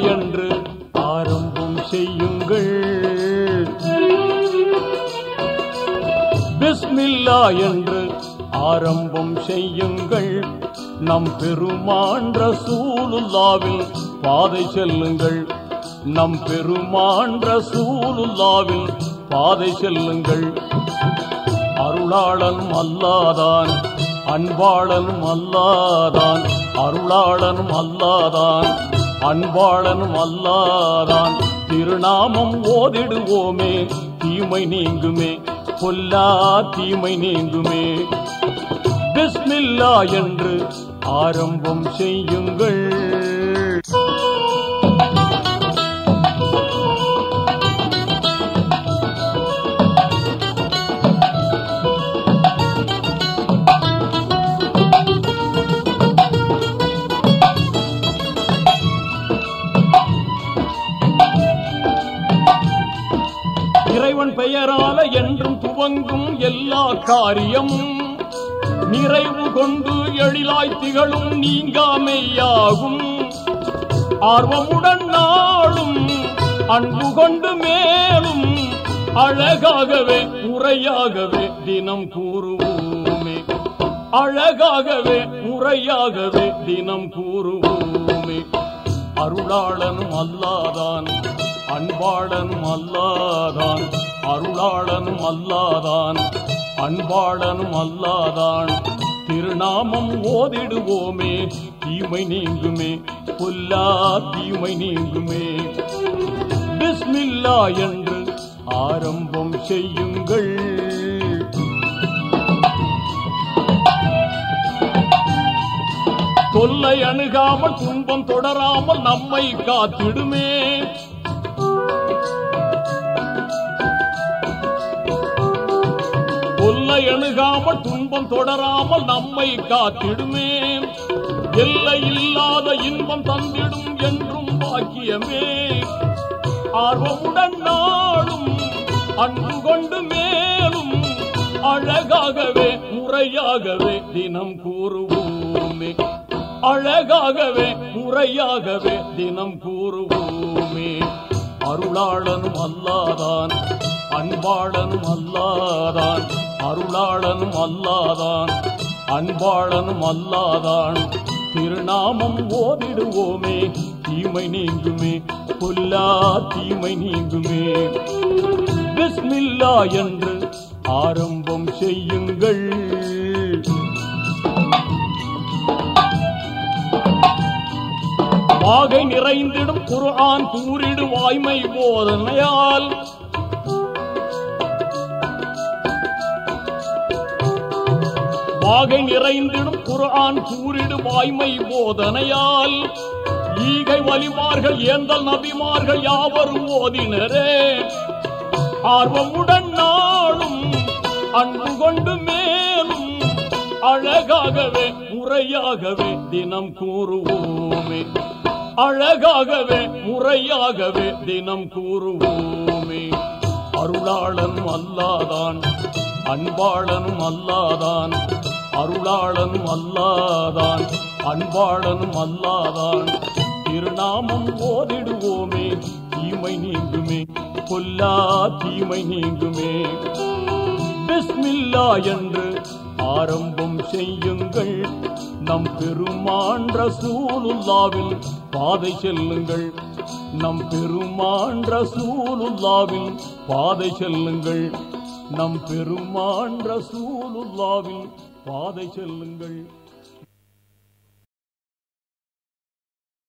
என்று ஆரம்பம் செய்யுங்கள். பிஸ்மில்லா என்று ஆரம்பம் செய்யுங்கள். நம் பெருமான் ரசூலுல்லாவில் பாதை செல்லுங்கள். நம் பெருமான் ரசூலுல்லாவில் பாதை செல்லுங்கள். அருளாளன் அல்லாதான் அன்பாளன் அல்லாதான் அருளாளன் அல்லாதான் அன்பாளன் அல்லாதான் திருநாமம் ஓதிடுவோமே. தீமை நீங்குமே பொல்லா தீமை நீங்குமே. பிஸ்மில்லா என்று ஆரம்பம் செய்யுங்கள். பெயரால என்றும் துவங்கும் எல்லா காரியமும் நிறைவு கொண்டு எழிலாய் திகழும் நீங்காமையாகும். ஆர்வமுடன் நாளும் அன்பு கொண்டு மேலும் அழகாகவே முறையாகவே தினம் கூறுவோமே. அழகாகவே முறையாகவே தினம் கூறுவோமே. அருளாளனும் அல்லாதான் அன்பாளனும் அல்லாதான் அருளாளனும் அல்லாதான் அன்பாளனும் அல்லாதான். திருநாமம் ஓதிடுவோமே தீமை நீங்குமே பொல்லா தீமை நீங்குமே. பிஸ்மில்லா என்று ஆரம்பம் செய்யுங்கள். தொல்லை அணுகாமல் துன்பம் தொடராமல் நம்மை காத்திடுமே. அணுகாமல் துன்பம் தொடராமல் நம்மை காத்திடுமே. எல்லை இல்லாத இன்பம் தந்திடும் என்றும் பாக்கியமே. ஆர்வமுடன் நாளும் அன்பு கொண்டு மேலும் அழகாகவே முறையாகவே தினம் கூறுவோமே. அழகாகவே முறையாகவே தினம் கூறுவோமே. அருளாளனும் அல்லாதான் அன்பாளனும் அல்லாதான் அருளாளனும் அல்லாதான் அன்பாளனும் அல்லாதான். திருநாமம் ஓதிடுவோமே தீமை நீங்குமே பொல்லா தீமை நீங்குமே. பிஸ்மில்லா என்று ஆரம்பம் செய்யுங்கள். வாகை நிறைந்திடும் குரான் கூறிடு வாய்மை போதனையால் வாகை நிறைந்திடும் குரான் கூறிடு வாய்மை போதனையால் ஈகை வலிமார்கள் ஏந்தல் நபிமார்கள் யாவரும் ஓதினரே. ஆர்வமுடன் நாளும் அன்பு கொண்டு மேலும் அழகாகவே முறையாகவே தினம் கூறுவோமே. அழகாகவே முறையாகவே தினம் கூறுவோமே. அருளாளன் அல்லாதான் அன்பாளனும் அல்லாதான் அருளாளனும் அல்லாதான் அன்பாளனும் அல்லாதான். திருநாமம் ஓதிடுவோமே தீமை நீங்குமே பொல்லா தீமை நீங்குமே. பிஸ்மில்லா என்று ஆரம்பம் செய்யுங்கள். நம் பெருமான் ரசூலுல்லாவில் பாதை செல்லுங்கள். நம் பெருமான் ரசூலுல்லாவில் பாதை செல்லுங்கள். நம் பெருமான் ரசூலுல்லாவில் பாதை செல்லுங்கள்.